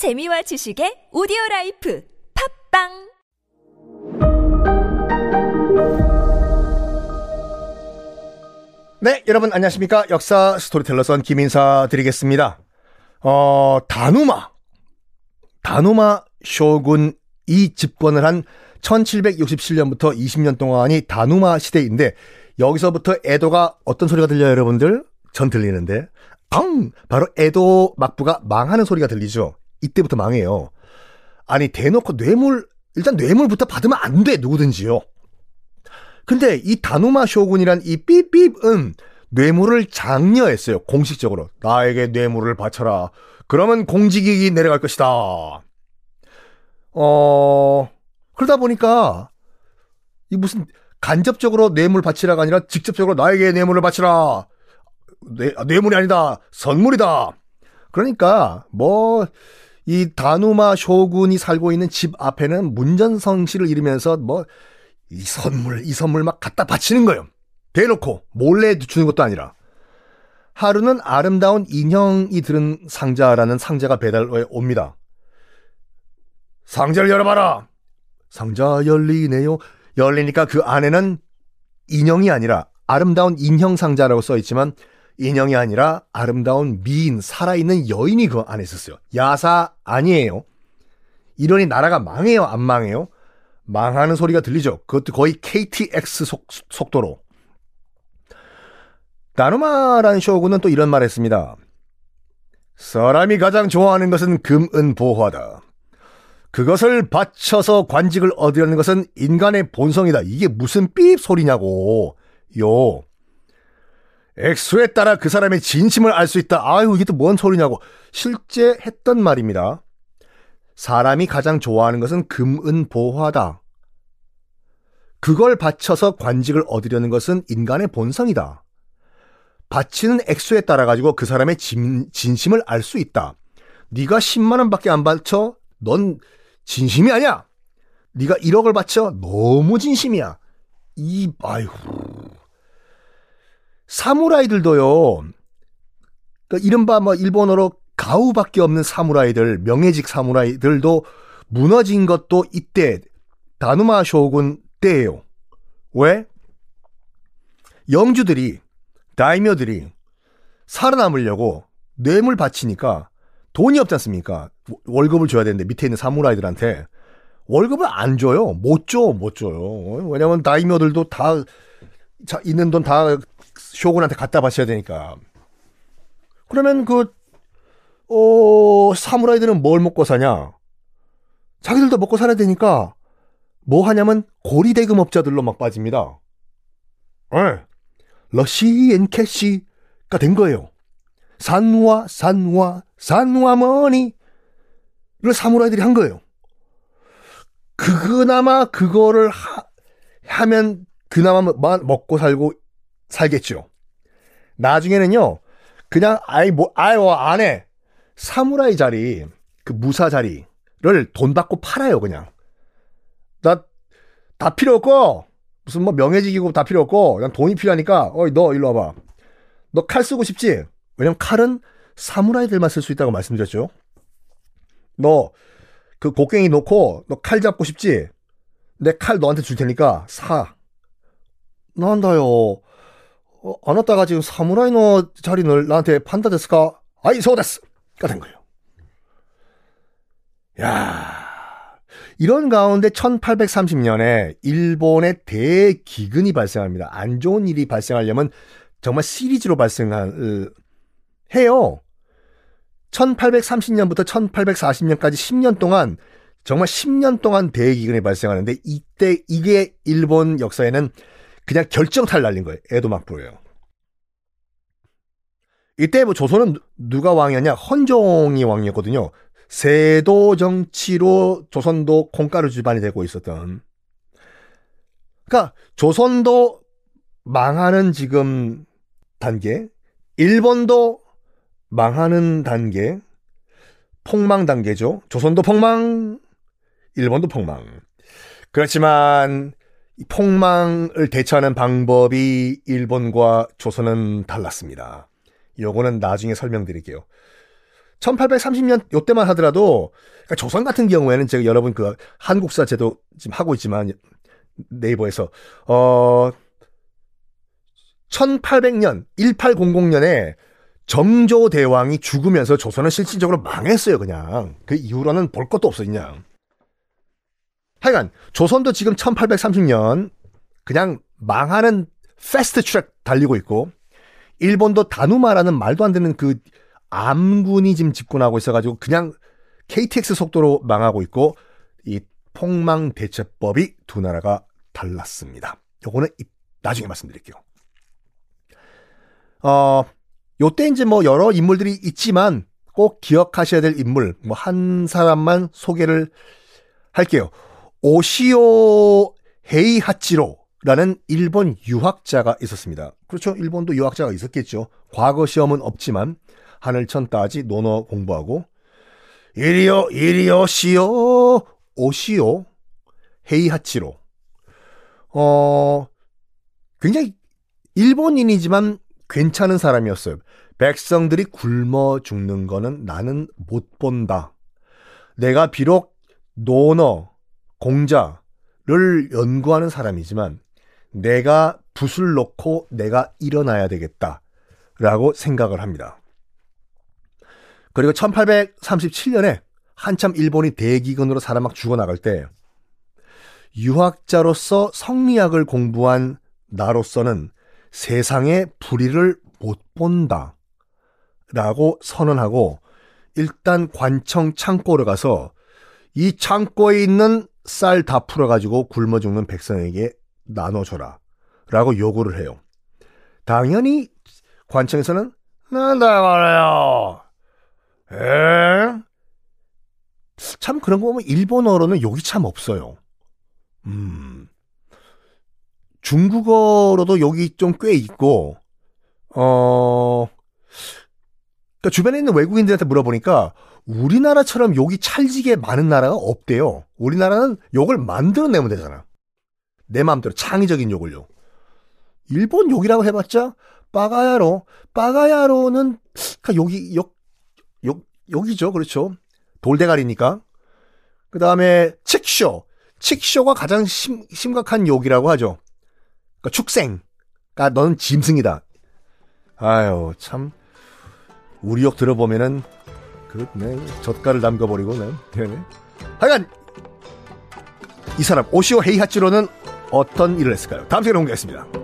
재미와 지식의 오디오 life 팟빵 네, 여러분 안녕하십니까? 역사 스토리텔러 선 김인사 드리겠습니다. 어, 다누마. 다누마 쇼군이 집권을 한 1767년부터 20년 동안이 다누마 시대인데 여기서부터 에도가 어떤 소리가 들려요, 여러분들? 전 들리는데. 앙! 바로 에도 막부가 망하는 소리가 들리죠. 이때부터 망해요. 아니, 대놓고 뇌물, 일단 뇌물부터 받으면 안 돼, 누구든지요. 근데 이 다누마 쇼군이란 이 삐삐은 뇌물을 장려했어요. 공식적으로. 나에게 뇌물을 바쳐라. 그러면 공직이 내려갈 것이다. 어, 그러다 보니까 이 무슨 간접적으로 뇌물 바치라가 아니라 직접적으로 나에게 뇌물을 바치라. 뇌, 뇌물이 아니다. 선물이다. 그러니까 뭐 이 다누마 쇼군이 살고 있는 집 앞에는 문전성시를 이루면서 뭐 이 선물, 이 선물 막 갖다 바치는 거예요. 대놓고 몰래 주는 것도 아니라. 하루는 아름다운 인형이 들은 상자라는 상자가 배달에 옵니다. 상자를 열어봐라. 상자 열리네요. 열리니까 그 안에는 인형이 아니라 아름다운 인형 상자라고 써 있지만 인형이 아니라 아름다운 미인, 살아있는 여인이 그 안에 있었어요. 야사 아니에요. 이러니 나라가 망해요, 안 망해요? 망하는 소리가 들리죠. 그것도 거의 KTX 속, 속도로. 나누마라는 쇼군은 또 이런 말 했습니다. 사람이 가장 좋아하는 것은 금, 은, 보화다. 그것을 바쳐서 관직을 얻으려는 것은 인간의 본성이다. 이게 무슨 삐 소리냐고. 요. 액수에 따라 그 사람의 진심을 알 수 있다. 아유, 이게 또 뭔 소리냐고. 실제 했던 말입니다. 사람이 가장 좋아하는 것은 금, 은, 보화다. 그걸 바쳐서 관직을 얻으려는 것은 인간의 본성이다. 바치는 액수에 따라 가지고 그 사람의 진, 진심을 알 수 있다. 네가 10만 원밖에 안 바쳐? 넌 진심이 아니야. 네가 1억을 바쳐? 너무 진심이야. 이 아이고. 사무라이들도요. 그러니까 이른바 뭐 일본어로 가우밖에 없는 사무라이들, 명예직 사무라이들도 무너진 것도 이때 다누마 쇼군 때예요. 왜? 영주들이 다이묘들이 살아남으려고 뇌물 바치니까 돈이 없지 않습니까? 월급을 줘야 되는데 밑에 있는 사무라이들한테 월급을 안 줘요. 못 줘, 못 줘요. 왜냐면 다이묘들도 다 자, 있는 돈 다 쇼군한테 갖다 바쳐야 되니까. 그러면 그 어, 사무라이들은 뭘 먹고 사냐? 자기들도 먹고 살아야 되니까 뭐 하냐면 고리 대금업자들로 막 빠집니다. 예. 러시 앤 캐시가 된 거예요. 산와, 산와, 산와머니를 사무라이들이 한 거예요. 그나마 그거를 하, 하면 그나마 먹고 살고 살겠죠. 나중에는요, 그냥 아이 뭐 아이와 뭐, 안에 사무라이 자리, 그 무사 자리를 돈 받고 팔아요, 그냥. 나 다 필요 없고 무슨 뭐 명예직이고 다 필요 없고 그냥 돈이 필요하니까 어이 너 일로 와봐. 너 칼 쓰고 싶지? 왜냐면 칼은 사무라이들만 쓸 수 있다고 말씀드렸죠. 너 그 곡괭이 놓고 너 칼 잡고 싶지? 내 칼 너한테 줄 테니까 사. 난다요. 어, 안 왔다가 지금 사무라이 너 자리를 나한테 판다 됐을까? 아이 소데스. 가된 거예요. 야 이런 가운데 1830년에 일본의 대기근이 발생합니다. 안 좋은 일이 발생하려면 정말 시리즈로 발생을 해요. 1830년부터 1840년까지 10년 동안 정말 10년 동안 대기근이 발생하는데 이때 이게 일본 역사에는 그냥 결정탈 날린 거예요. 에도 막부예요. 이때 뭐 조선은 누가 왕이었냐? 헌종이 왕이었거든요. 세도 정치로 조선도 콩가루 집안이 되고 있었던. 그러니까 조선도 망하는 지금 단계, 일본도 망하는 단계, 폭망 단계죠. 조선도 폭망, 일본도 폭망. 그렇지만 폭망을 대처하는 방법이 일본과 조선은 달랐습니다. 요거는 나중에 설명드릴게요. 1830년 요때만 하더라도 그러니까 조선 같은 경우에는 제가 여러분 그 한국사 제도 지금 하고 있지만 네이버에서 어 1800년 1800년에 정조 대왕이 죽으면서 조선은 실질적으로 망했어요, 그냥. 그 이후로는 볼 것도 없어, 그냥. 하여간, 조선도 지금 1830년, 그냥 망하는 패스트 트랙 달리고 있고, 일본도 다누마라는 말도 안 되는 그 암군이 지금 집권하고 있어가지고, 그냥 KTX 속도로 망하고 있고, 이 폭망 대처법이 두 나라가 달랐습니다. 요거는 나중에 말씀드릴게요. 어, 요때 이제 뭐 여러 인물들이 있지만 꼭 기억하셔야 될 인물, 뭐 한 사람만 소개를 할게요. 오시오 헤이하치로라는 일본 유학자가 있었습니다. 그렇죠. 일본도 유학자가 있었겠죠. 과거 시험은 없지만 하늘천 따지 논어 공부하고 이리요 이리요 시오 오시오 헤이하치로 어 굉장히 일본인이지만 괜찮은 사람이었어요. 백성들이 굶어 죽는 거는 나는 못 본다. 내가 비록 논어, 공자를 연구하는 사람이지만 내가 붓을 놓고 내가 일어나야 되겠다. 라고 생각을 합니다. 그리고 1837년에 한참 일본이 대기근으로 사람 막 죽어나갈 때 유학자로서 성리학을 공부한 나로서는 세상의 불의를 못 본다. 라고 선언하고 일단 관청 창고로 가서 이 창고에 있는 쌀 다 풀어가지고 굶어 죽는 백성에게 나눠줘라. 라고 요구를 해요. 당연히 관청에서는 난다 말해요. 에? 참 그런 거 보면 일본어로는 욕이 참 없어요. 음. 중국어로도 여기 좀꽤 있고, 어, 그러니까 주변에 있는 외국인들한테 물어보니까 우리나라처럼 욕이 찰지게 많은 나라가 없대요. 우리나라는 욕을 만들어내면 되잖아. 내 마음대로 창의적인 욕을요. 일본 욕이라고 해봤자 빠가야로, 빠가야로는 그러니까 욕이 욕, 욕, 욕이죠. 그렇죠. 돌대가리니까. 그 다음에 칙쇼. 칙쇼가 가장 심, 심각한 욕이라고 하죠. 그러니까 축생. 그러니까 너는 짐승이다. 아유 참 우리 욕 들어보면은 그 네, 젓갈을 담가버리고 네. 네. 하여간 이 사람 오시오 헤이하치로는 어떤 일을 했을까요? 다음 시간에 공개하겠습니다.